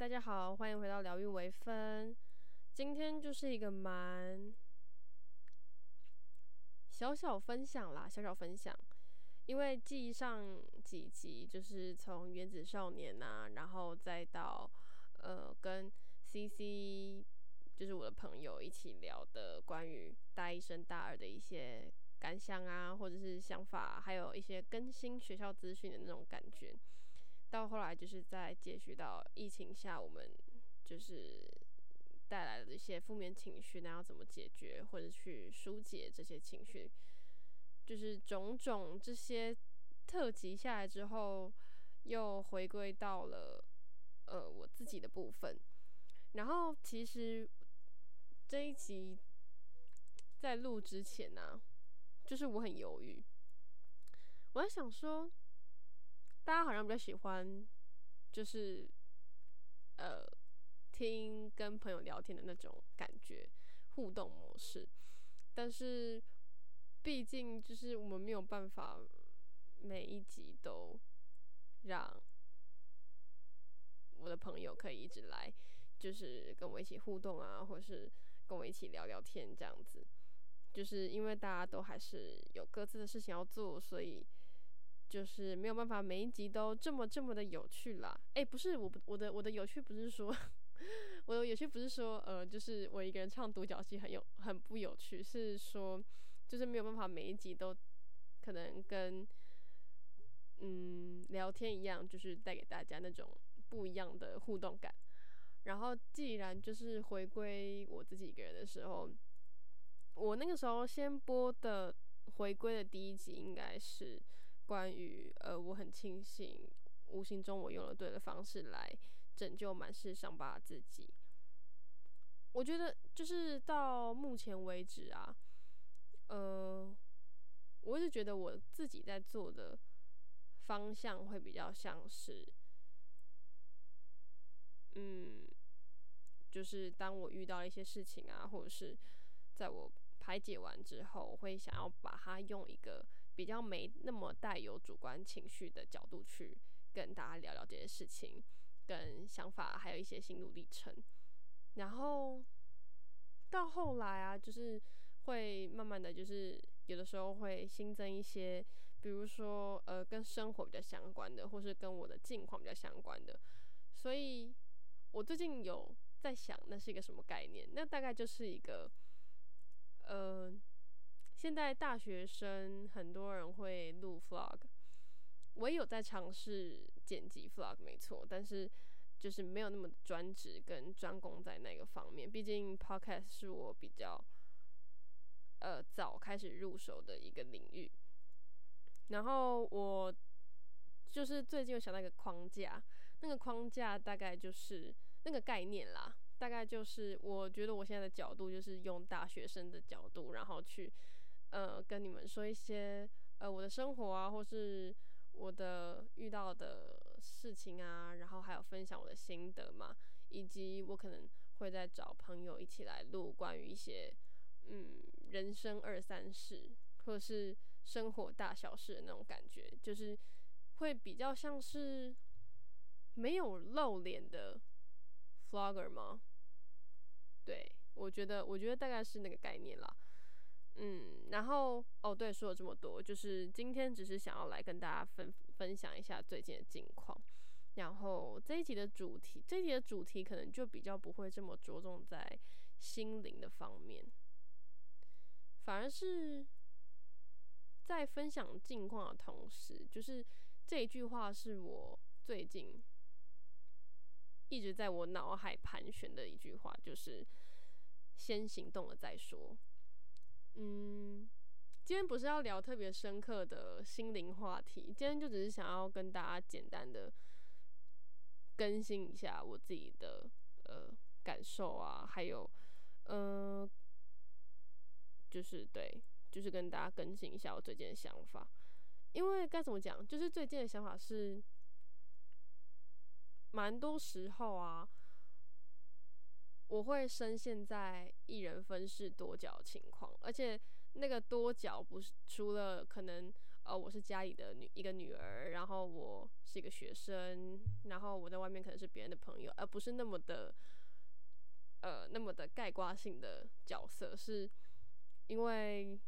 大家好，欢迎回到疗愈微分。今天就是一个蛮小小分享啦，小小分享。因为记上几集，就是从原子少年啊，然后再到呃跟 C C，就是我的朋友一起聊的关于大一升大二的一些感想啊，或者是想法，还有一些更新学校资讯的那种感觉。到后来就是在接续到疫情下，我们就是带来的一些负面情绪，那要怎么解决或者去疏解这些情绪，就是种种这些特辑下来之后，又回归到了呃我自己的部分。然后其实这一集在录之前呢，就是我很犹豫，我在想说。大家好像比较喜欢，就是呃听跟朋友聊天的那种感觉，互动模式。但是毕竟就是我们没有办法每一集都让我的朋友可以一直来，就是跟我一起互动啊，或是跟我一起聊聊天这样子。就是因为大家都还是有各自的事情要做，所以。就是没有办法每一集都这么这么的有趣啦。诶，不是我我的我的有趣不是说 我的有趣不是说呃就是我一个人唱独角戏很有很不有趣，是说就是没有办法每一集都可能跟嗯聊天一样，就是带给大家那种不一样的互动感。然后既然就是回归我自己一个人的时候，我那个时候先播的回归的第一集应该是。关于呃，我很庆幸，无形中我用了对的方式来拯救满是伤疤的自己。我觉得就是到目前为止啊，呃，我一直觉得我自己在做的方向会比较像是，嗯，就是当我遇到一些事情啊，或者是在我排解完之后，我会想要把它用一个。比较没那么带有主观情绪的角度去跟大家聊聊这些事情、跟想法，还有一些心路历程。然后到后来啊，就是会慢慢的就是有的时候会新增一些，比如说呃跟生活比较相关的，或是跟我的近况比较相关的。所以我最近有在想，那是一个什么概念？那大概就是一个呃。现在大学生很多人会录 vlog，我也有在尝试剪辑 vlog，没错，但是就是没有那么专职跟专攻在那个方面。毕竟 podcast 是我比较呃早开始入手的一个领域。然后我就是最近有想到一个框架，那个框架大概就是那个概念啦，大概就是我觉得我现在的角度就是用大学生的角度，然后去。呃，跟你们说一些呃我的生活啊，或是我的遇到的事情啊，然后还有分享我的心得嘛，以及我可能会再找朋友一起来录关于一些嗯人生二三事，或是生活大小事的那种感觉，就是会比较像是没有露脸的 vlogger 吗？对我觉得，我觉得大概是那个概念啦。嗯，然后哦，对，说了这么多，就是今天只是想要来跟大家分分享一下最近的近况。然后这一集的主题，这一集的主题可能就比较不会这么着重在心灵的方面，反而是在分享近况的同时，就是这一句话是我最近一直在我脑海盘旋的一句话，就是先行动了再说。嗯，今天不是要聊特别深刻的心灵话题，今天就只是想要跟大家简单的更新一下我自己的呃感受啊，还有嗯，就是对，就是跟大家更新一下我最近的想法，因为该怎么讲，就是最近的想法是蛮多时候啊。我会深陷在一人分饰多角情况，而且那个多角不是除了可能呃，我是家里的女一个女儿，然后我是一个学生，然后我在外面可能是别人的朋友，而不是那么的，呃，那么的概括性的角色，是因为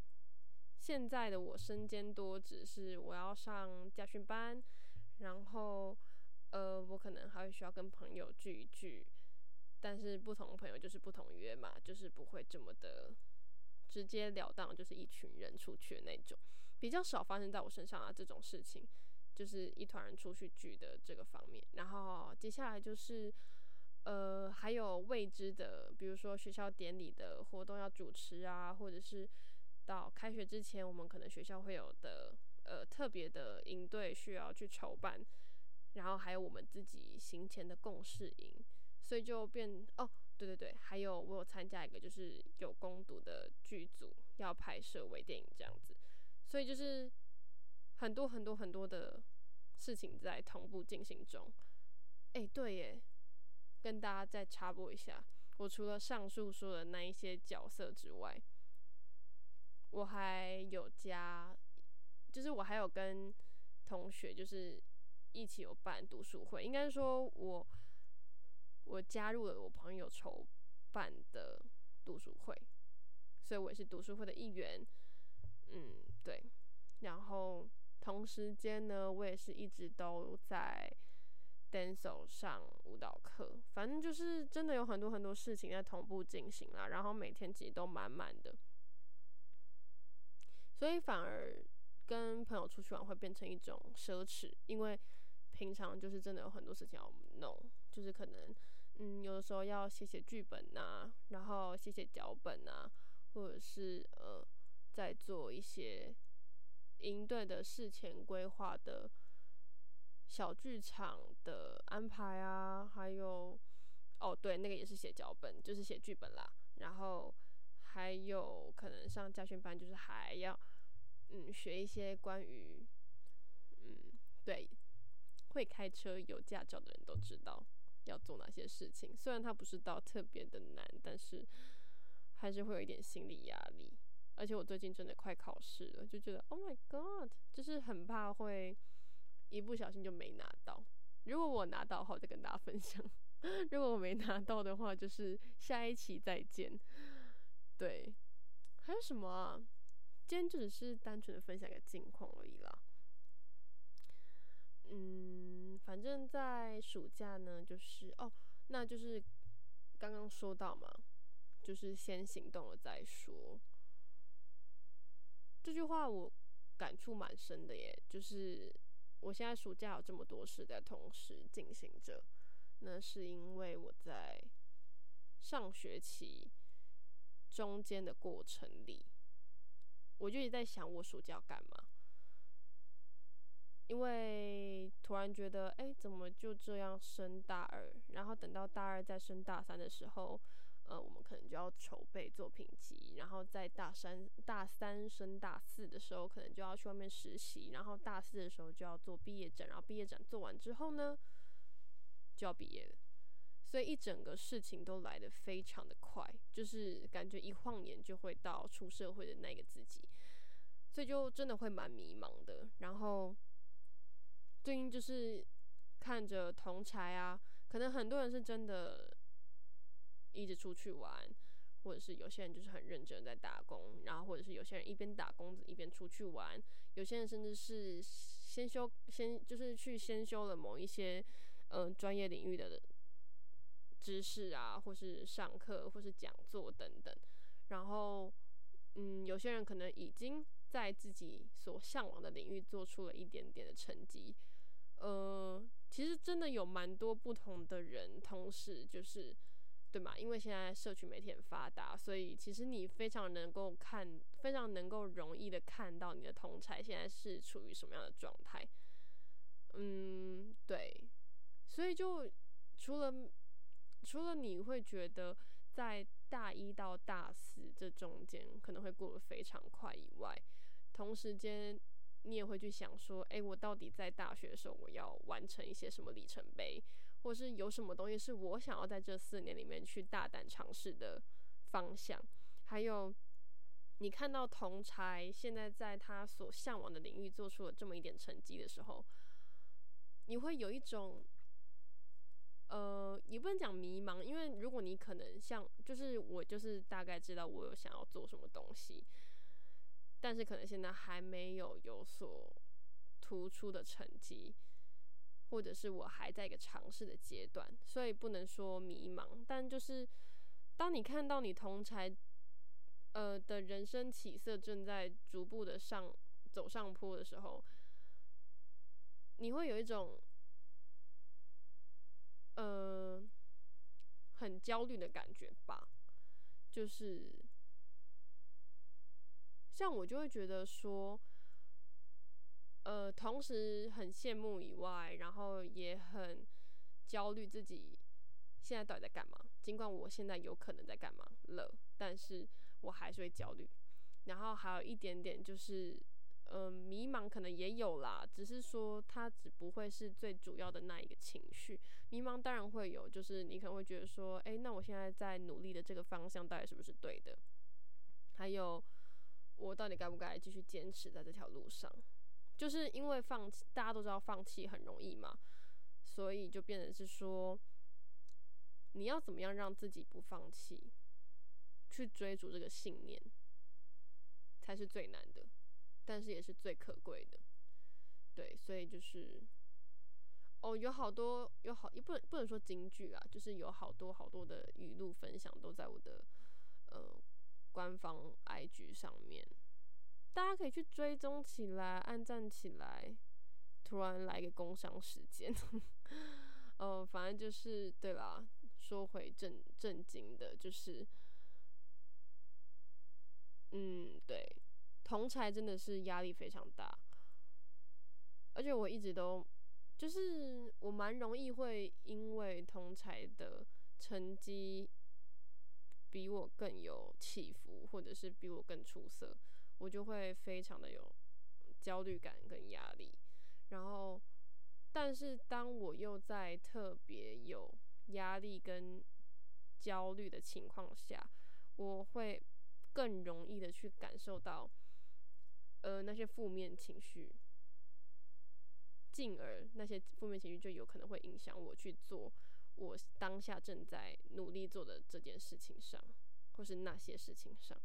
现在的我身兼多职，是我要上家训班，然后呃，我可能还会需要跟朋友聚一聚，但是不同朋友就是不同约嘛，就是不会这么的直截了当，就是一群人出去的那种。比较少发生在我身上啊，这种事情就是一团人出去聚的这个方面。然后接下来就是，呃，还有未知的，比如说学校典礼的活动要主持啊，或者是到开学之前，我们可能学校会有的呃特别的营队需要去筹办，然后还有我们自己行前的共事营，所以就变哦，对对对，还有我有参加一个就是有攻读的剧组要拍摄微电影这样子。所以就是很多很多很多的事情在同步进行中。哎，对耶，跟大家再插播一下，我除了上述说的那一些角色之外，我还有加，就是我还有跟同学就是一起有办读书会，应该说我我加入了我朋友筹办的读书会，所以我也是读书会的一员。嗯。对，然后同时间呢，我也是一直都在 dance 上舞蹈课，反正就是真的有很多很多事情在同步进行啦。然后每天其实都满满的，所以反而跟朋友出去玩会变成一种奢侈，因为平常就是真的有很多事情要弄，就是可能嗯有的时候要写写剧本呐，然后写写脚本呐，或者是呃。在做一些营队的事前规划的小剧场的安排啊，还有哦，对，那个也是写脚本，就是写剧本啦。然后还有可能上家训班，就是还要嗯学一些关于嗯对会开车有驾照的人都知道要做哪些事情。虽然它不是到特别的难，但是还是会有一点心理压力。而且我最近真的快考试了，就觉得 Oh my God，就是很怕会一不小心就没拿到。如果我拿到的话，再跟大家分享；如果我没拿到的话，就是下一期再见。对，还有什么啊？今天就只是单纯的分享一个近况而已啦。嗯，反正在暑假呢，就是哦，那就是刚刚说到嘛，就是先行动了再说。这句话我感触蛮深的耶，就是我现在暑假有这么多事在同时进行着，那是因为我在上学期中间的过程里，我就一直在想我暑假要干嘛，因为突然觉得，哎，怎么就这样升大二，然后等到大二再升大三的时候。呃，我们可能就要筹备作品集，然后在大三、大三升大四的时候，可能就要去外面实习，然后大四的时候就要做毕业展，然后毕业展做完之后呢，就要毕业了。所以一整个事情都来得非常的快，就是感觉一晃眼就会到出社会的那个自己，所以就真的会蛮迷茫的。然后最近就是看着同才啊，可能很多人是真的。一直出去玩，或者是有些人就是很认真在打工，然后或者是有些人一边打工一边出去玩，有些人甚至是先修先就是去先修了某一些嗯专业领域的知识啊，或是上课或是讲座等等，然后嗯有些人可能已经在自己所向往的领域做出了一点点的成绩，呃，其实真的有蛮多不同的人同时就是。对嘛？因为现在社群媒体很发达，所以其实你非常能够看，非常能够容易的看到你的同才现在是处于什么样的状态。嗯，对，所以就除了除了你会觉得在大一到大四这中间可能会过得非常快以外，同时间你也会去想说，哎，我到底在大学的时候我要完成一些什么里程碑？或是有什么东西是我想要在这四年里面去大胆尝试的方向，还有你看到同才现在在他所向往的领域做出了这么一点成绩的时候，你会有一种，呃，也不能讲迷茫，因为如果你可能像，就是我就是大概知道我有想要做什么东西，但是可能现在还没有有所突出的成绩，或者是我还在一个尝试的阶段，所以不能说迷茫，但就是当你看到你同才。呃的人生起色正在逐步的上走上坡的时候，你会有一种呃很焦虑的感觉吧？就是像我就会觉得说，呃，同时很羡慕以外，然后也很焦虑自己现在到底在干嘛。尽管我现在有可能在干嘛了，但是。我还是会焦虑，然后还有一点点就是，嗯，迷茫可能也有啦，只是说它只不会是最主要的那一个情绪。迷茫当然会有，就是你可能会觉得说，哎，那我现在在努力的这个方向到底是不是对的？还有，我到底该不该继续坚持在这条路上？就是因为放弃，大家都知道放弃很容易嘛，所以就变成是说，你要怎么样让自己不放弃？去追逐这个信念，才是最难的，但是也是最可贵的。对，所以就是，哦，有好多有好，也不能不能说京剧啊，就是有好多好多的语录分享都在我的呃官方 IG 上面，大家可以去追踪起来，按赞起来。突然来个工商时间，呃，反正就是对啦。说回正正经的，就是。嗯，对，同才真的是压力非常大，而且我一直都就是我蛮容易会因为同才的成绩比我更有起伏，或者是比我更出色，我就会非常的有焦虑感跟压力。然后，但是当我又在特别有压力跟焦虑的情况下，我会。更容易的去感受到，呃，那些负面情绪，进而那些负面情绪就有可能会影响我去做我当下正在努力做的这件事情上，或是那些事情上。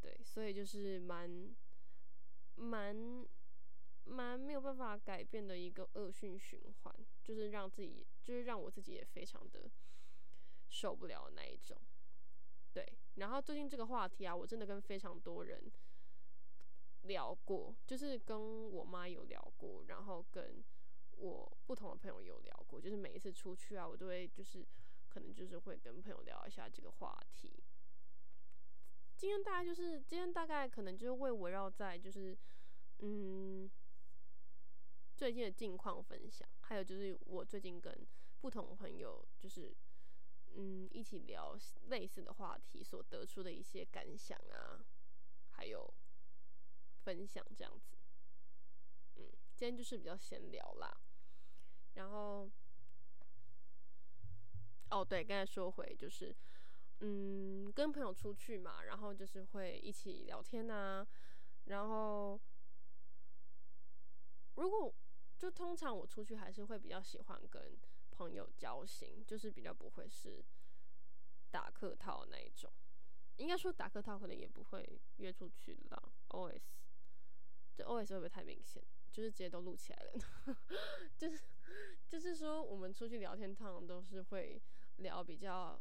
对，所以就是蛮蛮蛮没有办法改变的一个恶性循环，就是让自己，就是让我自己也非常的受不了那一种。对，然后最近这个话题啊，我真的跟非常多人聊过，就是跟我妈有聊过，然后跟我不同的朋友有聊过，就是每一次出去啊，我都会就是可能就是会跟朋友聊一下这个话题。今天大概就是今天大概可能就是会围绕在就是嗯最近的近况分享，还有就是我最近跟不同朋友就是。嗯，一起聊类似的话题所得出的一些感想啊，还有分享这样子。今天就是比较闲聊啦。然后，哦对，刚才说回就是，嗯，跟朋友出去嘛，然后就是会一起聊天呐。然后，如果就通常我出去还是会比较喜欢跟。朋友交心就是比较不会是打客套那一种，应该说打客套可能也不会约出去了。O S，这 O S 会不会太明显？就是直接都录起来了，就是就是说我们出去聊天，通常都是会聊比较，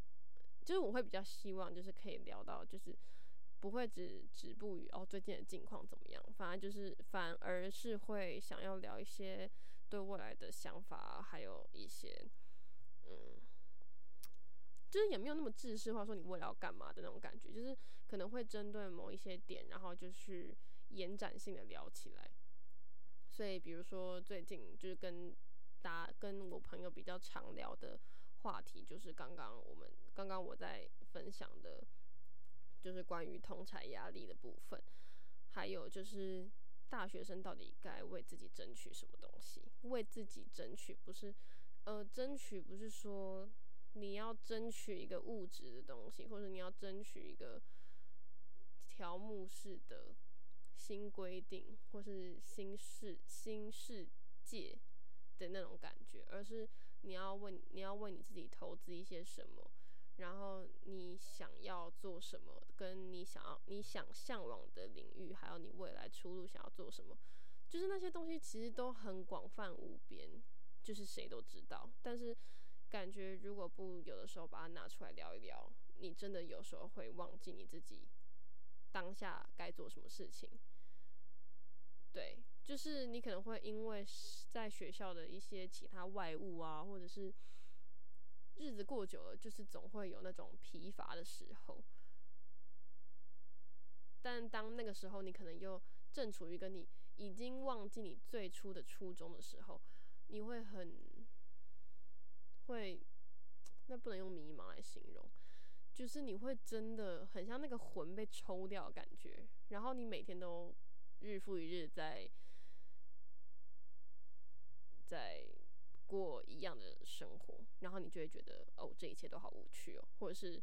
就是我会比较希望就是可以聊到，就是不会只止步于哦最近的近况怎么样，反而就是反而是会想要聊一些。对未来的想法，还有一些，嗯，就是也没有那么制式化，说你未来要干嘛的那种感觉，就是可能会针对某一些点，然后就去延展性的聊起来。所以，比如说最近就是跟大跟我朋友比较常聊的话题，就是刚刚我们刚刚我在分享的，就是关于同才压力的部分，还有就是。大学生到底该为自己争取什么东西？为自己争取不是，呃，争取不是说你要争取一个物质的东西，或者你要争取一个条目式的新规定，或是新世新世界的那种感觉，而是你要为你要为你自己投资一些什么，然后你想要做什么，跟你想要你想向往的领域，还有你未来出路想要做什么，就是那些东西其实都很广泛无边，就是谁都知道，但是感觉如果不有的时候把它拿出来聊一聊，你真的有时候会忘记你自己当下该做什么事情。对，就是你可能会因为在学校的一些其他外物啊，或者是日子过久了，就是总会有那种疲乏的时候。但当那个时候，你可能又正处于跟你已经忘记你最初的初衷的时候，你会很会，那不能用迷茫来形容，就是你会真的很像那个魂被抽掉的感觉，然后你每天都。日复一日在在过一样的生活，然后你就会觉得哦，这一切都好无趣哦，或者是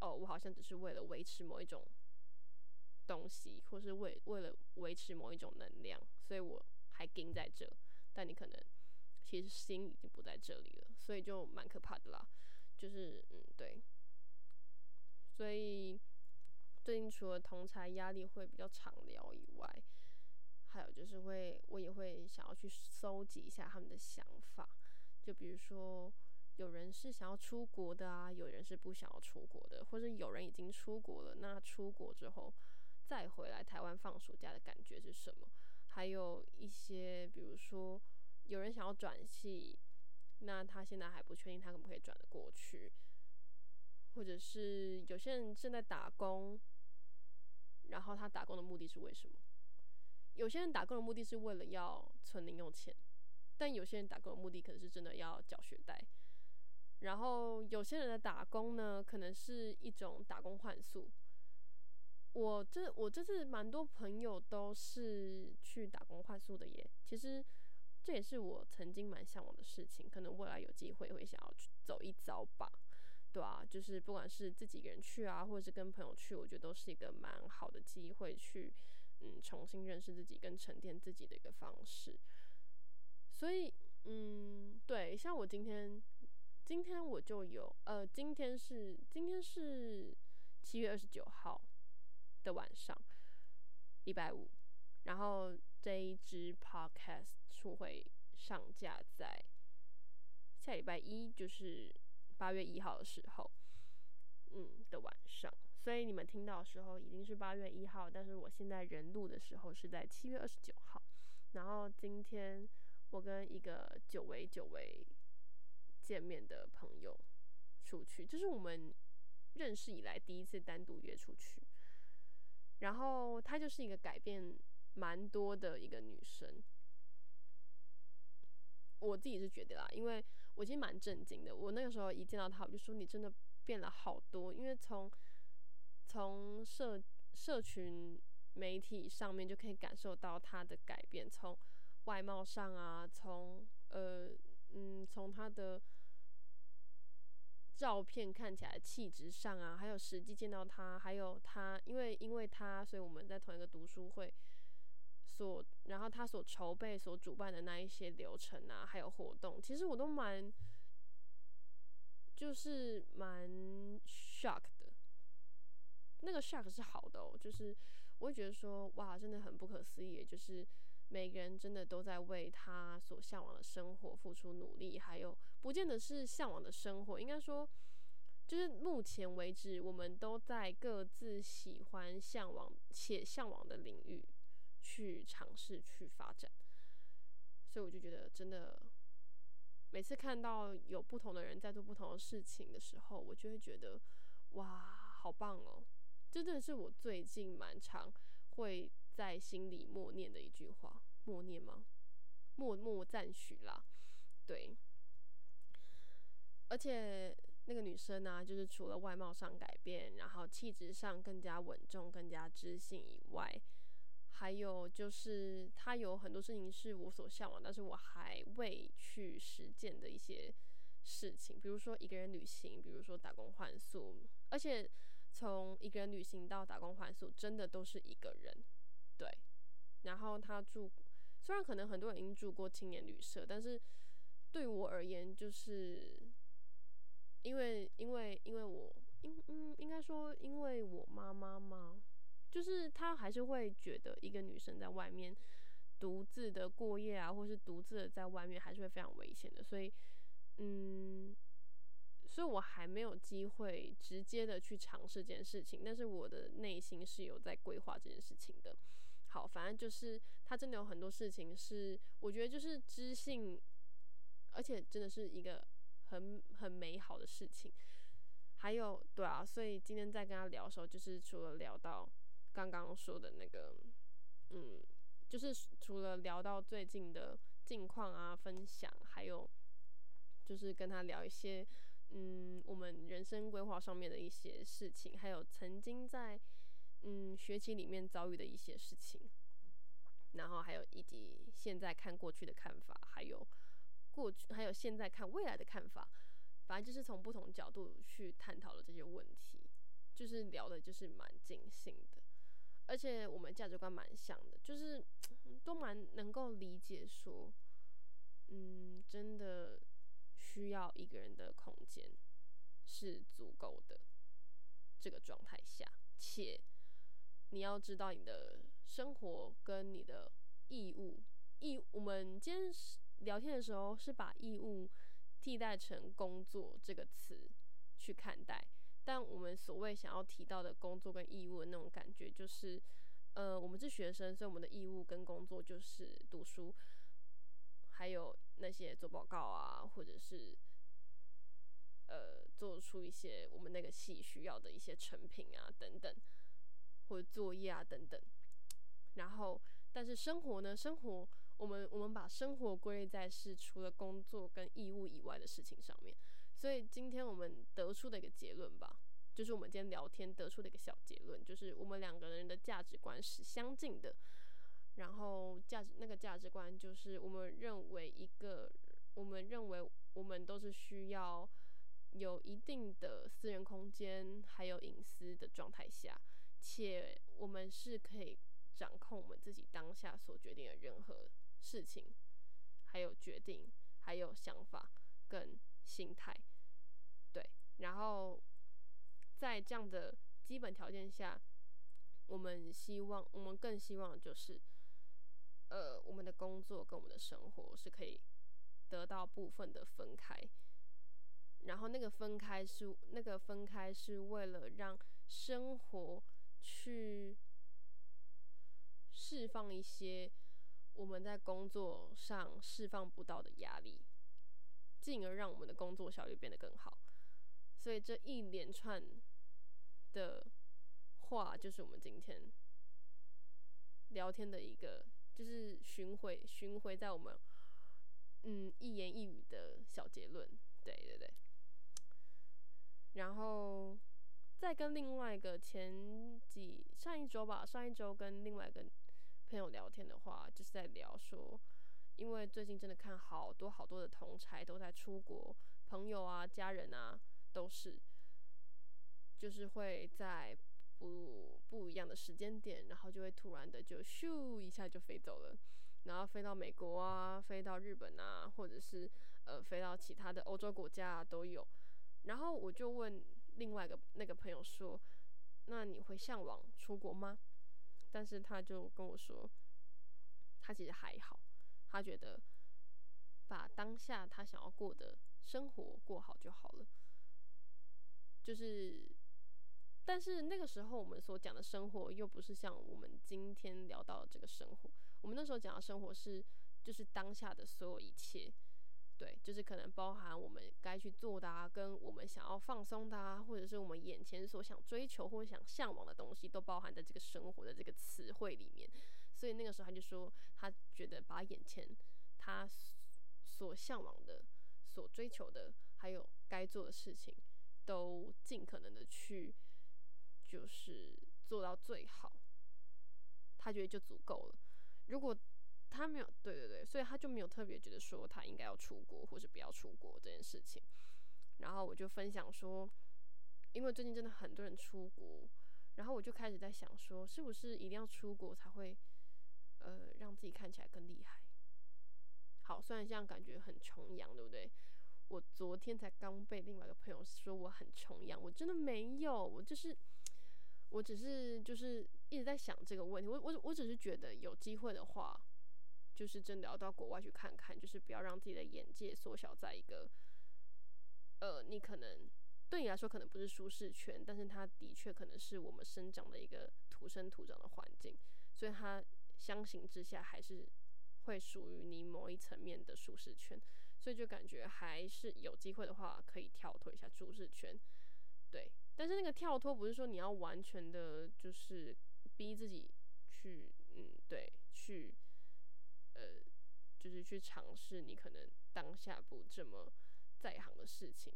哦，我好像只是为了维持某一种东西，或是为为了维持某一种能量，所以我还盯在这。但你可能其实心已经不在这里了，所以就蛮可怕的啦。就是嗯，对，所以。最近除了同才压力会比较常聊以外，还有就是会我也会想要去搜集一下他们的想法。就比如说，有人是想要出国的啊，有人是不想要出国的，或者有人已经出国了，那出国之后再回来台湾放暑假的感觉是什么？还有一些，比如说有人想要转系，那他现在还不确定他可不可以转得过去，或者是有些人正在打工。然后他打工的目的是为什么？有些人打工的目的是为了要存零用钱，但有些人打工的目的可能是真的要缴学贷。然后有些人的打工呢，可能是一种打工换宿。我这我这次蛮多朋友都是去打工换宿的耶。其实这也是我曾经蛮向往的事情，可能未来有机会会想要去走一遭吧。对啊，就是不管是自己一个人去啊，或者是跟朋友去，我觉得都是一个蛮好的机会去，嗯，重新认识自己跟沉淀自己的一个方式。所以，嗯，对，像我今天，今天我就有，呃，今天是今天是七月二十九号的晚上，礼拜五，然后这一支 podcast 就会上架在下礼拜一，就是。八月一号的时候，嗯的晚上，所以你们听到的时候已经是八月一号，但是我现在人录的时候是在七月二十九号。然后今天我跟一个久违久违见面的朋友出去，这是我们认识以来第一次单独约出去。然后她就是一个改变蛮多的一个女生，我自己是觉得啦，因为。我其实蛮震惊的，我那个时候一见到他，我就说你真的变了好多，因为从从社社群媒体上面就可以感受到他的改变，从外貌上啊，从呃嗯从他的照片看起来气质上啊，还有实际见到他，还有他因为因为他，所以我们在同一个读书会。所，然后他所筹备、所主办的那一些流程啊，还有活动，其实我都蛮，就是蛮 shock 的。那个 shock 是好的哦，就是我会觉得说，哇，真的很不可思议，就是每个人真的都在为他所向往的生活付出努力，还有不见得是向往的生活，应该说，就是目前为止，我们都在各自喜欢、向往且向往的领域。去尝试去发展，所以我就觉得真的，每次看到有不同的人在做不同的事情的时候，我就会觉得哇，好棒哦！这真的是我最近蛮常会在心里默念的一句话，默念吗？默默赞许啦，对。而且那个女生呢，就是除了外貌上改变，然后气质上更加稳重、更加知性以外。还有就是，他有很多事情是我所向往，但是我还未去实践的一些事情，比如说一个人旅行，比如说打工换宿。而且从一个人旅行到打工换宿，真的都是一个人，对。然后他住，虽然可能很多人已经住过青年旅社，但是对我而言，就是因为因为因为我应嗯应该说，因为我妈妈嘛，就是他还是会觉得一个女生在外面独自的过夜啊，或是独自的在外面，还是会非常危险的，所以嗯。所以我还没有机会直接的去尝试这件事情，但是我的内心是有在规划这件事情的。好，反正就是他真的有很多事情是我觉得就是知性，而且真的是一个很很美好的事情。还有，对啊，所以今天在跟他聊的时候，就是除了聊到刚刚说的那个，嗯，就是除了聊到最近的近况啊，分享，还有就是跟他聊一些。嗯，我们人生规划上面的一些事情，还有曾经在嗯学期里面遭遇的一些事情，然后还有以及现在看过去的看法，还有过去还有现在看未来的看法，反正就是从不同角度去探讨了这些问题，就是聊的就是蛮尽兴的，而且我们价值观蛮像的，就是都蛮能够理解说，嗯，真的。需要一个人的空间是足够的，这个状态下，且你要知道你的生活跟你的义务义，我们今天聊天的时候是把义务替代成工作这个词去看待，但我们所谓想要提到的工作跟义务的那种感觉，就是呃，我们是学生，所以我们的义务跟工作就是读书。还有那些做报告啊，或者是呃做出一些我们那个系需要的一些成品啊等等，或者作业啊等等。然后，但是生活呢？生活我们我们把生活归类在是除了工作跟义务以外的事情上面。所以今天我们得出的一个结论吧，就是我们今天聊天得出的一个小结论，就是我们两个人的价值观是相近的。然后价值那个价值观就是我们认为一个，我们认为我们都是需要有一定的私人空间还有隐私的状态下，且我们是可以掌控我们自己当下所决定的任何事情，还有决定，还有想法跟心态，然后在这样的基本条件下，我们希望，我们更希望就是。呃，我们的工作跟我们的生活是可以得到部分的分开，然后那个分开是那个分开是为了让生活去释放一些我们在工作上释放不到的压力，进而让我们的工作效率变得更好。所以这一连串的话，就是我们今天聊天的一个。就是巡回巡回在我们，嗯，一言一语的小结论，对对对。然后再跟另外一个前几上一周吧，上一周跟另外一个朋友聊天的话，就是在聊说，因为最近真的看好多好多的同差都在出国，朋友啊、家人啊都是，就是会在。不不一样的时间点，然后就会突然的就咻一下就飞走了，然后飞到美国啊，飞到日本啊，或者是呃飞到其他的欧洲国家啊都有。然后我就问另外一个那个朋友说：“那你会向往出国吗？”但是他就跟我说，他其实还好，他觉得把当下他想要过的生活过好就好了，就是。但是那个时候我们所讲的生活又不是像我们今天聊到的这个生活。我们那时候讲的生活是，就是当下的所有一切，对，就是可能包含我们该去做的啊，跟我们想要放松的啊，或者是我们眼前所想追求或者想向往的东西，都包含在这个生活的这个词汇里面。所以那个时候他就说，他觉得把眼前他所向往的、所追求的，还有该做的事情，都尽可能的去。就是做到最好，他觉得就足够了。如果他没有，对对对，所以他就没有特别觉得说他应该要出国或是不要出国这件事情。然后我就分享说，因为最近真的很多人出国，然后我就开始在想说，是不是一定要出国才会，呃，让自己看起来更厉害？好，虽然这样感觉很崇洋，对不对？我昨天才刚被另外一个朋友说我很崇洋，我真的没有，我就是，我只是就是一直在想这个问题。我我我只是觉得有机会的话，就是真的要到国外去看看，就是不要让自己的眼界缩小在一个，呃，你可能对你来说可能不是舒适圈，但是它的确可能是我们生长的一个土生土长的环境，所以它相形之下还是会属于你某一层面的舒适圈。所以就感觉还是有机会的话，可以跳脱一下舒适圈，对。但是那个跳脱不是说你要完全的，就是逼自己去，嗯，对，去，呃，就是去尝试你可能当下不这么在行的事情。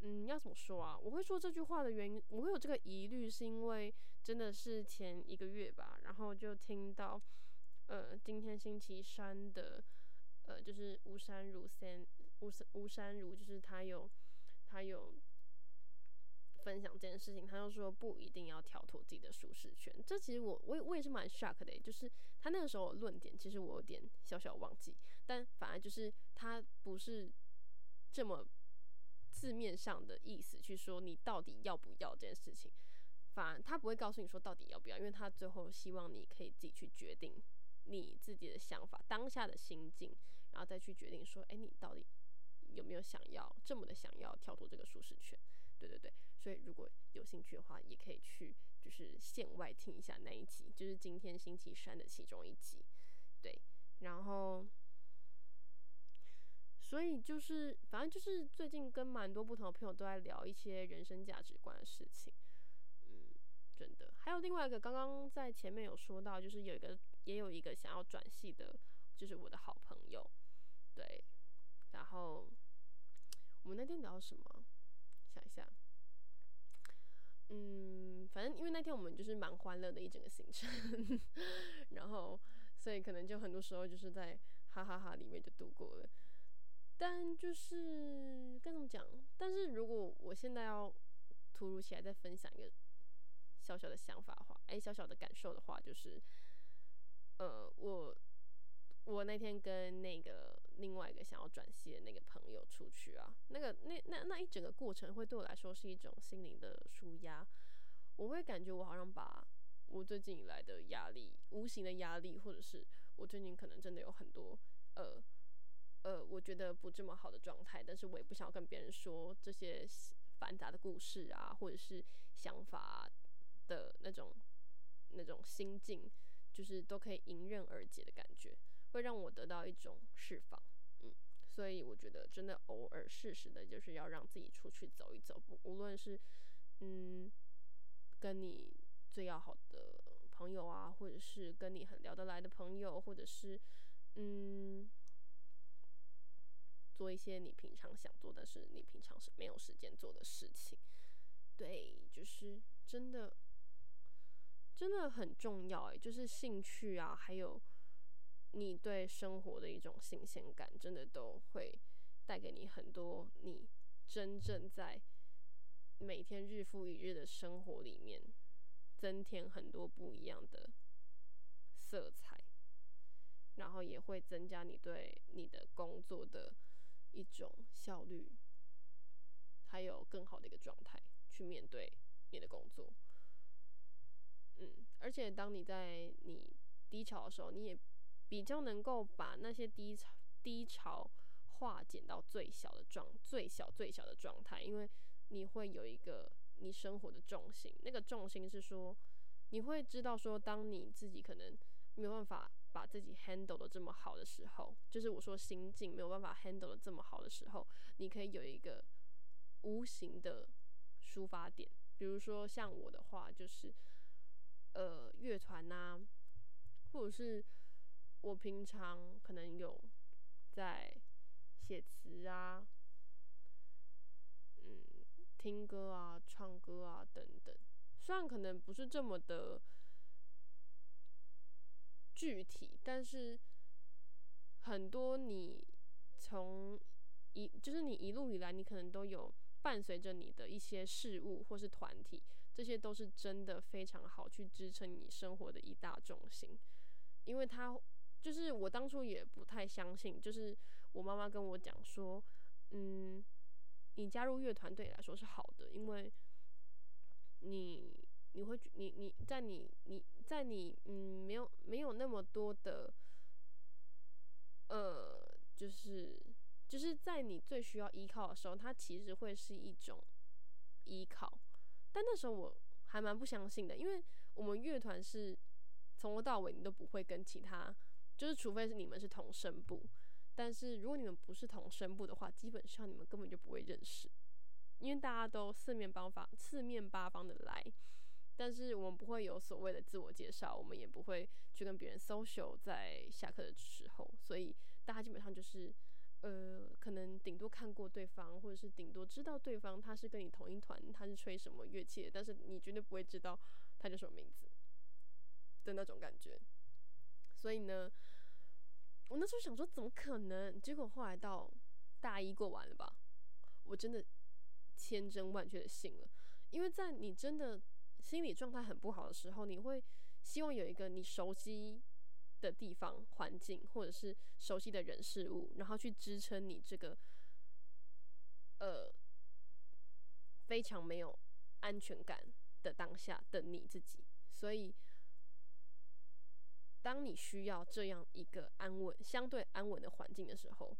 嗯，要怎么说啊？我会说这句话的原因，我会有这个疑虑，是因为真的是前一个月吧，然后就听到，呃，今天星期三的。呃，就是吴山如先吴吴山如，就是他有他有分享这件事情，他就说不一定要跳脱自己的舒适圈。这其实我我我也是蛮 shock 的，就是他那个时候论点，其实我有点小小忘记，但反而就是他不是这么字面上的意思去说你到底要不要这件事情，反而他不会告诉你说到底要不要，因为他最后希望你可以自己去决定你自己的想法，当下的心境。然后再去决定说，哎，你到底有没有想要这么的想要跳脱这个舒适圈？对对对，所以如果有兴趣的话，也可以去就是线外听一下那一集，就是今天星期三的其中一集。对，然后，所以就是反正就是最近跟蛮多不同的朋友都在聊一些人生价值观的事情。嗯，真的，还有另外一个，刚刚在前面有说到，就是有一个也有一个想要转系的。就是我的好朋友，对，然后我们那天聊什么？想一下，嗯，反正因为那天我们就是蛮欢乐的一整个行程，然后所以可能就很多时候就是在哈哈哈里面就度过了。但就是该怎么讲？但是如果我现在要突如其来再分享一个小小的想法的话，哎，小小的感受的话，就是，呃，我。我那天跟那个另外一个想要转系的那个朋友出去啊，那个那那那一整个过程会对我来说是一种心灵的舒压。我会感觉我好像把我最近以来的压力、无形的压力，或者是我最近可能真的有很多呃呃，我觉得不这么好的状态，但是我也不想要跟别人说这些繁杂的故事啊，或者是想法的那种那种心境，就是都可以迎刃而解的感觉。会让我得到一种释放，嗯，所以我觉得真的偶尔适时的，就是要让自己出去走一走，不无论是嗯跟你最要好的朋友啊，或者是跟你很聊得来的朋友，或者是嗯做一些你平常想做但是你平常是没有时间做的事情，对，就是真的真的很重要诶，就是兴趣啊，还有。你对生活的一种新鲜感，真的都会带给你很多。你真正在每天日复一日的生活里面，增添很多不一样的色彩，然后也会增加你对你的工作的一种效率，还有更好的一个状态去面对你的工作。嗯，而且当你在你低潮的时候，你也。比较能够把那些低潮低潮化减到最小的状最小最小的状态，因为你会有一个你生活的重心，那个重心是说你会知道说，当你自己可能没有办法把自己 handle 的这么好的时候，就是我说心境没有办法 handle 的这么好的时候，你可以有一个无形的抒发点，比如说像我的话，就是呃乐团呐，或者是。我平常可能有在写词啊，嗯，听歌啊，唱歌啊等等，虽然可能不是这么的具体，但是很多你从一就是你一路以来，你可能都有伴随着你的一些事物或是团体，这些都是真的非常好去支撑你生活的一大重心。因为它就是我当初也不太相信，就是我妈妈跟我讲说，嗯，你加入乐团对你来说是好的，因为你你会你你在你你在你嗯没有没有那么多的呃就是。就是在你最需要依靠的时候，它其实会是一种依靠。但那时候我还蛮不相信的，因为我们乐团是从头到尾你都不会跟其他，就是除非是你们是同声部。但是如果你们不是同声部的话，基本上你们根本就不会认识，因为大家都四面八方、四面八方的来。但是我们不会有所谓的自我介绍，我们也不会去跟别人 social 在下课的时候，所以大家基本上就是。呃，可能顶多看过对方，或者是顶多知道对方他是跟你同一团，他是吹什么乐器的，但是你绝对不会知道他叫什么名字的那种感觉。所以呢，我那时候想说，怎么可能？结果后来到大一过完了吧，我真的千真万确的信了，因为在你真的心理状态很不好的时候，你会希望有一个你熟悉。的地方、环境，或者是熟悉的人事物，然后去支撑你这个呃非常没有安全感的当下的你自己。所以，当你需要这样一个安稳、相对安稳的环境的时候，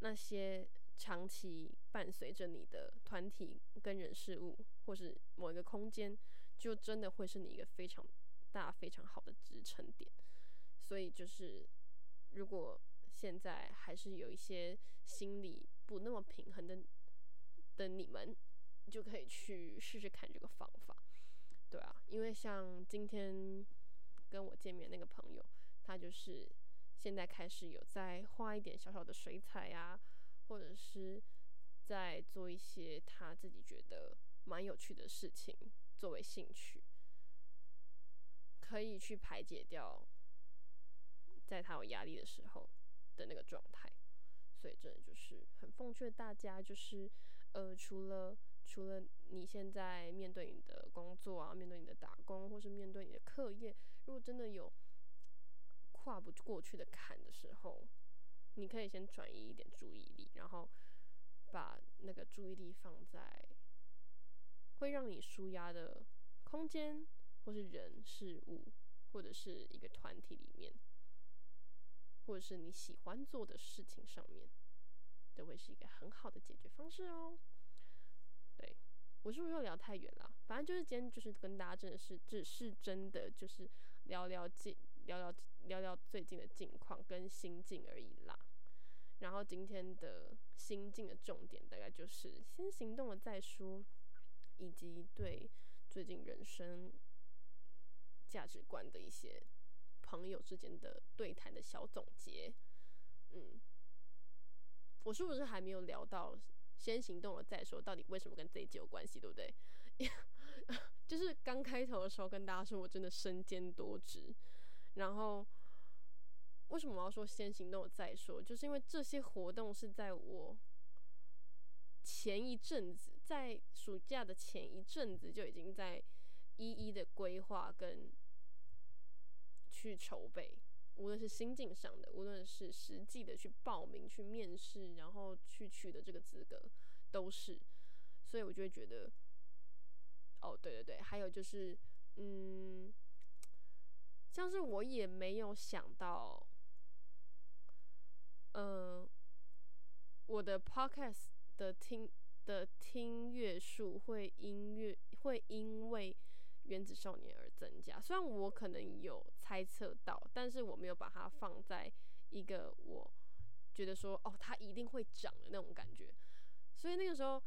那些长期伴随着你的团体跟人事物，或是某一个空间，就真的会是你一个非常大、非常好的支撑点。所以就是，如果现在还是有一些心理不那么平衡的的你们，就可以去试试看这个方法，对啊，因为像今天跟我见面那个朋友，他就是现在开始有在画一点小小的水彩啊，或者是在做一些他自己觉得蛮有趣的事情作为兴趣，可以去排解掉。在他有压力的时候的那个状态，所以真的就是很奉劝大家，就是呃，除了除了你现在面对你的工作啊，面对你的打工，或是面对你的课业，如果真的有跨不过去的坎的时候，你可以先转移一点注意力，然后把那个注意力放在会让你舒压的空间，或是人事物，或者是一个团体里面。或者是你喜欢做的事情上面，都会是一个很好的解决方式哦。对我是不是又聊太远了？反正就是今天就是跟大家真的是只是真的就是聊聊近聊聊聊聊最近的近况跟心境而已啦。然后今天的心境的重点大概就是先行动了再说，以及对最近人生价值观的一些。朋友之间的对谈的小总结，嗯，我是不是还没有聊到先行动了再说？到底为什么跟这一集有关系，对不对？就是刚开头的时候跟大家说我真的身兼多职，然后为什么我要说先行动再说？就是因为这些活动是在我前一阵子，在暑假的前一阵子就已经在一一的规划跟。去筹备，无论是心境上的，无论是实际的去报名、去面试，然后去取得这个资格，都是。所以我就会觉得，哦，对对对，还有就是，嗯，像是我也没有想到，嗯，我的 podcast 的听的听乐数会音乐会因为。原子少年而增加，虽然我可能有猜测到，但是我没有把它放在一个我觉得说哦，它一定会涨的那种感觉。所以那个时候，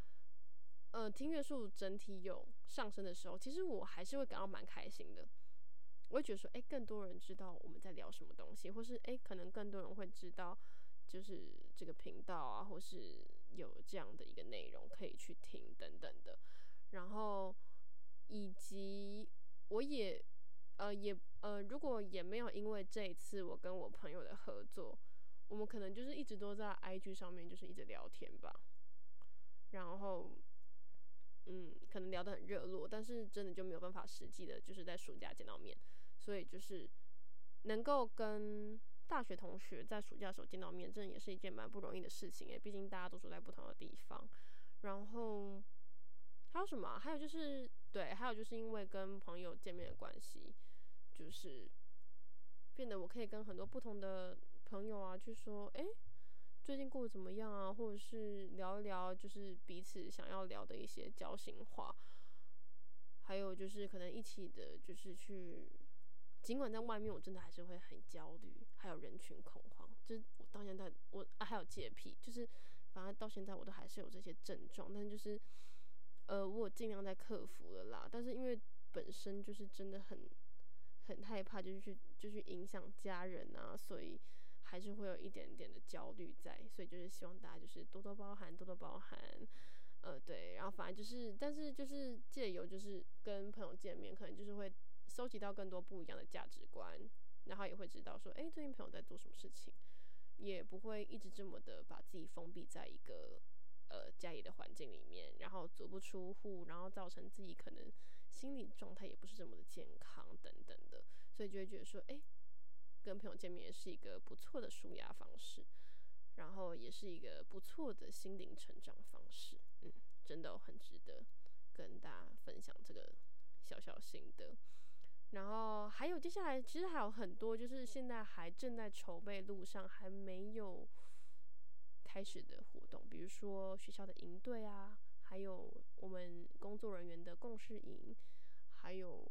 呃，听乐数整体有上升的时候，其实我还是会感到蛮开心的。我会觉得说，哎，更多人知道我们在聊什么东西，或是哎，可能更多人会知道，就是这个频道啊，或是有这样的一个内容可以去听等等的，然后。以及我也，呃，也呃，如果也没有因为这一次我跟我朋友的合作，我们可能就是一直都在 IG 上面就是一直聊天吧。然后嗯，可能聊得很热络，但是真的就没有办法实际的，就是在暑假见到面。所以就是能够跟大学同学在暑假的时候见到面，真的也是一件蛮不容易的事情诶。毕竟大家都住在不同的地方。然后还有什么？还有就是对，还有就是因为跟朋友见面的关系，就是变得我可以跟很多不同的朋友啊去说，诶。最近过得怎么样啊？或者是聊一聊，就是彼此想要聊的一些交心话。还有就是可能一起的，就是去，尽管在外面，我真的还是会很焦虑，还有人群恐慌。就是我到现在，我还有洁癖，就是反正到现在我都还是有这些症状，但就是，呃，我尽量在克服了啦。但是因为本身就是真的很很害怕，就是去就去影响家人啊，所以。还是会有一点点的焦虑在，所以就是希望大家就是多多包涵，多多包涵，呃，对，然后反正就是，但是就是借由就是跟朋友见面，可能就是会收集到更多不一样的价值观，然后也会知道说，哎，最近朋友在做什么事情，也不会一直这么的把自己封闭在一个呃家里的环境里面，然后足不出户，然后造成自己可能心理状态也不是这么的健康等等的，所以就会觉得说，哎。跟朋友见面也是一个不错的舒压方式，然后也是一个不错的心灵成长方式，嗯，真的很值得跟大家分享这个小小心得。然后还有接下来其实还有很多，就是现在还正在筹备路上还没有开始的活动，比如说学校的营队啊，还有我们工作人员的共事营，还有。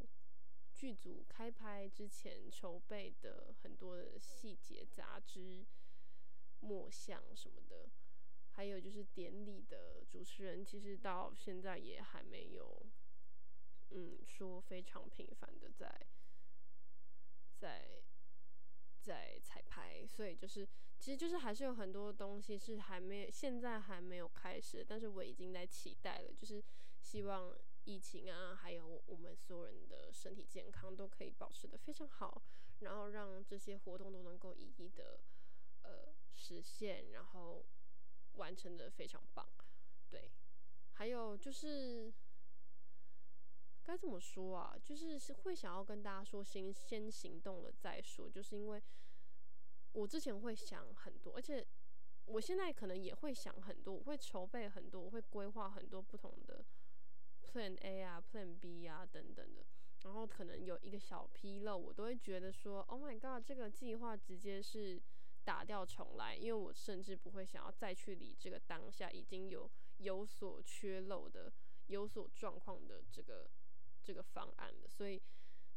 剧组开拍之前筹备的很多的细节、杂志、墨像什么的，还有就是典礼的主持人，其实到现在也还没有，嗯，说非常频繁的在在在彩排，所以就是其实就是还是有很多东西是还没现在还没有开始，但是我已经在期待了，就是希望。疫情啊，还有我们所有人的身体健康都可以保持的非常好，然后让这些活动都能够一一的呃实现，然后完成的非常棒。对，还有就是该怎么说啊？就是会想要跟大家说，先先行动了再说。就是因为我之前会想很多，而且我现在可能也会想很多，我会筹备很多，我会规划很多不同的。Plan A 啊，Plan B 啊，等等的，然后可能有一个小纰漏，我都会觉得说，Oh my god，这个计划直接是打掉重来，因为我甚至不会想要再去理这个当下已经有有所缺漏的、有所状况的这个这个方案了。所以，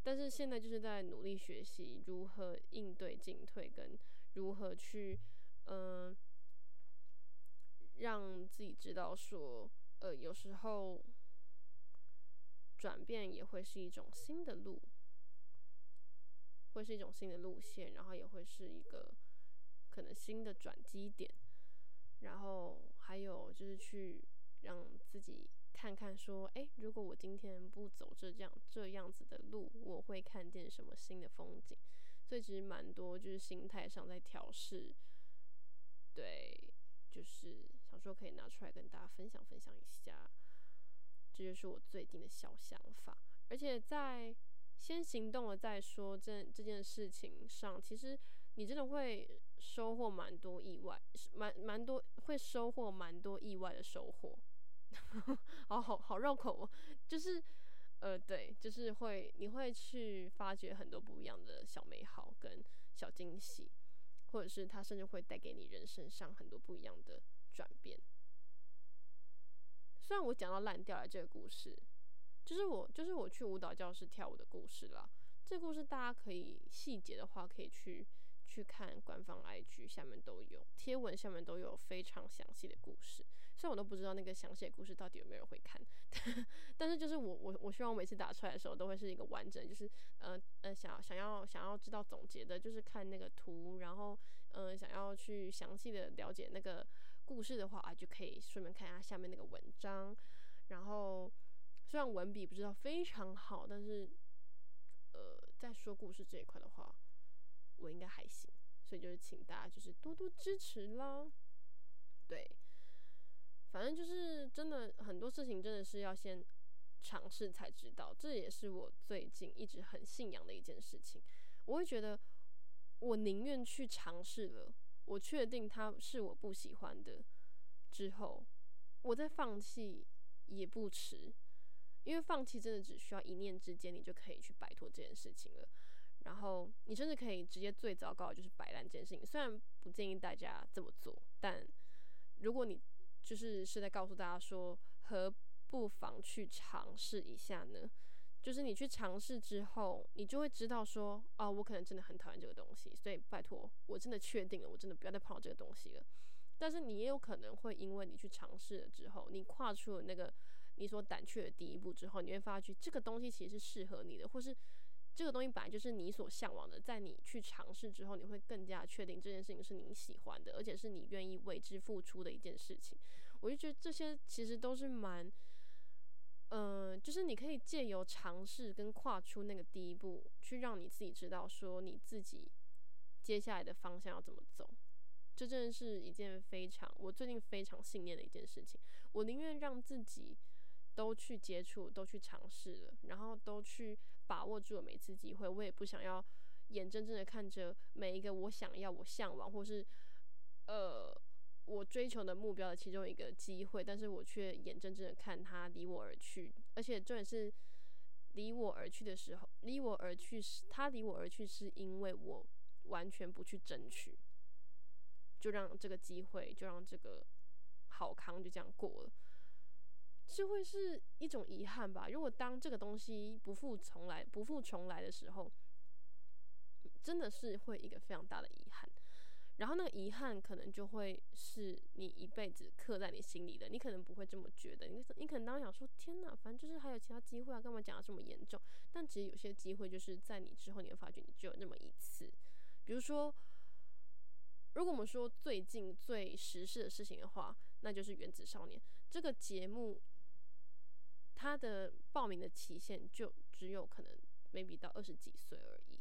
但是现在就是在努力学习如何应对进退，跟如何去嗯让自己知道说，呃，有时候。转变也会是一种新的路，会是一种新的路线，然后也会是一个可能新的转机点，然后还有就是去让自己看看说，哎，如果我今天不走这样这样子的路，我会看见什么新的风景？所以其实蛮多就是心态上在调试，对，就是想说可以拿出来跟大家分享分享一下。这就是我最近的小想法，而且在先行动了再说这这件事情上，其实你真的会收获蛮多意外，蛮蛮多会收获蛮多意外的收获。好好好绕口哦，就是呃对，就是会你会去发掘很多不一样的小美好跟小惊喜，或者是它甚至会带给你人生上很多不一样的转变。虽然我讲到烂掉了这个故事，就是我就是我去舞蹈教室跳舞的故事啦。这故事大家可以细节的话可以去去看官方 IG 下面都有贴文，下面都有非常详细的故事。虽然我都不知道那个详细的故事到底有没有人会看，但是就是我我我希望我每次打出来的时候都会是一个完整，就是呃呃想想要想要知道总结的，就是看那个图，然后嗯想要去详细的了解那个。故事的话啊，就可以顺便看一下下面那个文章。然后虽然文笔不知道非常好，但是呃，在说故事这一块的话，我应该还行。所以就是请大家就是多多支持啦。对，反正就是真的很多事情真的是要先尝试才知道，这也是我最近一直很信仰的一件事情。我会觉得，我宁愿去尝试了，我确定他是我不喜欢的之后，我再放弃也不迟。因为放弃真的只需要一念之间，你就可以去摆脱这件事情了。然后你甚至可以直接最糟糕的就是摆烂这件事情。虽然不建议大家这么做，但如果你就是是在告诉大家说，何不妨去尝试一下呢？就是你去尝试之后，你就会知道说，哦，我可能真的很讨厌这个东西，所以拜托，我真的确定了，我真的不要再碰到这个东西了。但是你也有可能会因为你去尝试了之后，你跨出了那个你所胆怯的第一步之后，你会发觉这个东西其实是适合你的，或是这个东西本来就是你所向往的。在你去尝试之后，你会更加确定这件事情是你喜欢的，而且是你愿意为之付出的一件事情。我就觉得这些其实都是蛮。嗯，就是你可以借由尝试跟跨出那个第一步，去让你自己知道说你自己接下来的方向要怎么走。这真的是一件非常我最近非常信念的一件事情。我宁愿让自己都去接触，都去尝试了，然后都去把握住了每次机会。我也不想要眼睁睁的看着每一个我想要、我向往或是呃。我追求的目标的其中一个机会，但是我却眼睁睁的看他离我而去，而且重点是离我而去的时候，离我而去是，他离我而去是因为我完全不去争取，就让这个机会，就让这个好康就这样过了，就会是一种遗憾吧。如果当这个东西不复重来，不复重来的时候，真的是会一个非常大的遗憾。然后那个遗憾可能就会是你一辈子刻在你心里的，你可能不会这么觉得，你你可能当时想说天哪，反正就是还有其他机会啊，干嘛讲的这么严重？但其实有些机会就是在你之后你会发觉你只有那么一次。比如说，如果我们说最近最时事的事情的话，那就是《原子少年》这个节目，它的报名的期限就只有可能 maybe 到二十几岁而已。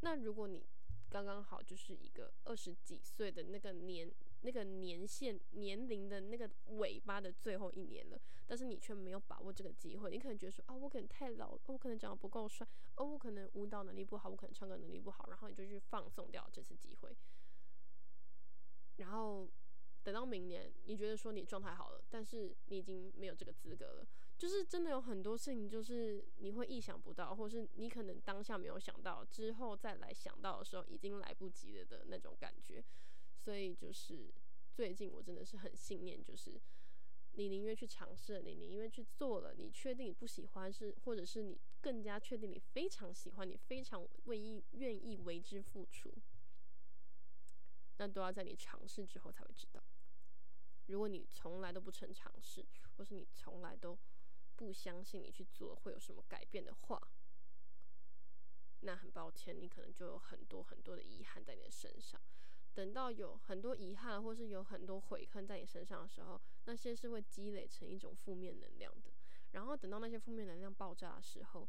那如果你刚刚好就是一个二十几岁的那个年那个年限年龄的那个尾巴的最后一年了，但是你却没有把握这个机会。你可能觉得说啊，我可能太老，我可能长得不够帅，哦，我可能舞蹈能力不好，我可能唱歌能力不好，然后你就去放送掉这次机会。然后等到明年，你觉得说你状态好了，但是你已经没有这个资格了。就是真的有很多事情，就是你会意想不到，或是你可能当下没有想到，之后再来想到的时候，已经来不及了的那种感觉。所以就是最近我真的是很信念，就是你宁愿去尝试，你宁愿去做了，你确定你不喜欢是，或者是你更加确定你非常喜欢，你非常愿意愿意为之付出，那都要在你尝试之后才会知道。如果你从来都不曾尝试，或是你从来都不相信你去做会有什么改变的话，那很抱歉，你可能就有很多很多的遗憾在你的身上。等到有很多遗憾，或是有很多悔恨在你身上的时候，那些是会积累成一种负面能量的。然后等到那些负面能量爆炸的时候，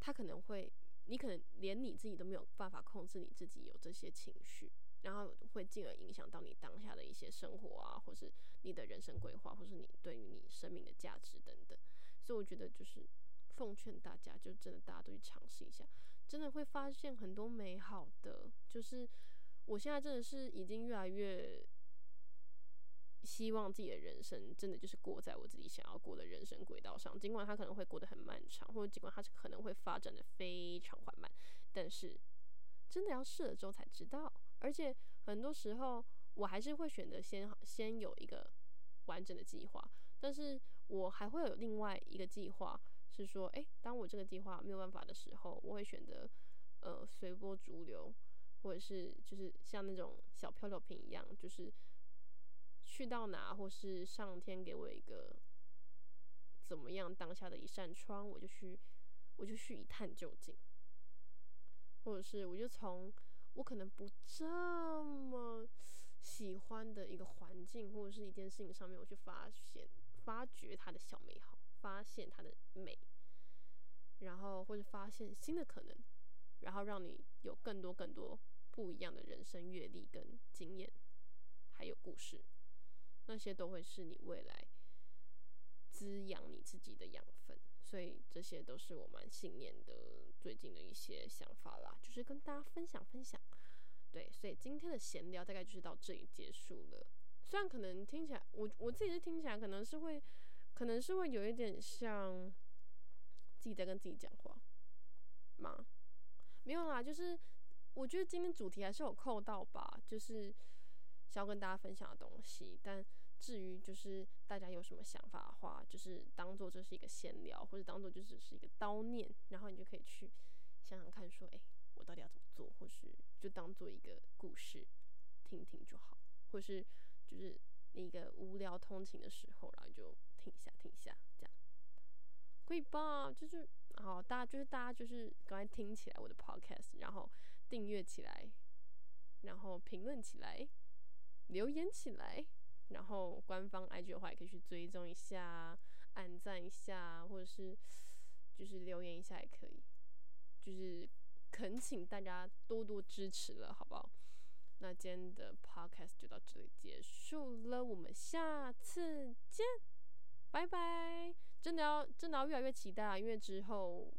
它可能会，你可能连你自己都没有办法控制你自己有这些情绪。然后会进而影响到你当下的一些生活啊，或是你的人生规划，或是你对于你生命的价值等等。所以我觉得就是奉劝大家，就真的大家都去尝试一下，真的会发现很多美好的。就是我现在真的是已经越来越希望自己的人生真的就是过在我自己想要过的人生轨道上，尽管它可能会过得很漫长，或者尽管它可能会发展的非常缓慢，但是真的要试了之后才知道。而且很多时候，我还是会选择先先有一个完整的计划，但是我还会有另外一个计划，是说，诶，当我这个计划没有办法的时候，我会选择呃随波逐流，或者是就是像那种小漂流瓶一样，就是去到哪，或是上天给我一个怎么样当下的一扇窗，我就去，我就去一探究竟，或者是我就从。我可能不这么喜欢的一个环境，或者是一件事情上面，我去发现、发掘它的小美好，发现它的美，然后或者发现新的可能，然后让你有更多更多不一样的人生阅历跟经验，还有故事，那些都会是你未来滋养你自己的养分。所以这些都是我蛮信念的，最近的一些想法啦，就是跟大家分享分享。对，所以今天的闲聊大概就是到这里结束了。虽然可能听起来，我我自己是听起来可能是会，可能是会有一点像自己在跟自己讲话吗？没有啦，就是我觉得今天主题还是有扣到吧，就是想要跟大家分享的东西。但至于就是大家有什么想法的话，就是当做这是一个闲聊，或者当做就只是一个叨念，然后你就可以去想想看，说，哎，我到底要怎么做，或是就当做一个故事听听就好，或是就是那个无聊通勤的时候，然后就听一下听一下，这样可以吧？就是好，大家就是大家就是赶快听起来我的 podcast，然后订阅起来，然后评论起来，留言起来。然后官方 IG 的话，也可以去追踪一下，按赞一下，或者是就是留言一下也可以，就是恳请大家多多支持了，好不好？那今天的 Podcast 就到这里结束了，我们下次见，拜拜！真的要真的要越来越期待啊，因为之后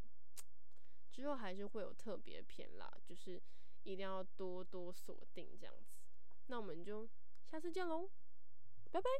之后还是会有特别篇啦，就是一定要多多锁定这样子。那我们就下次见喽！拜拜。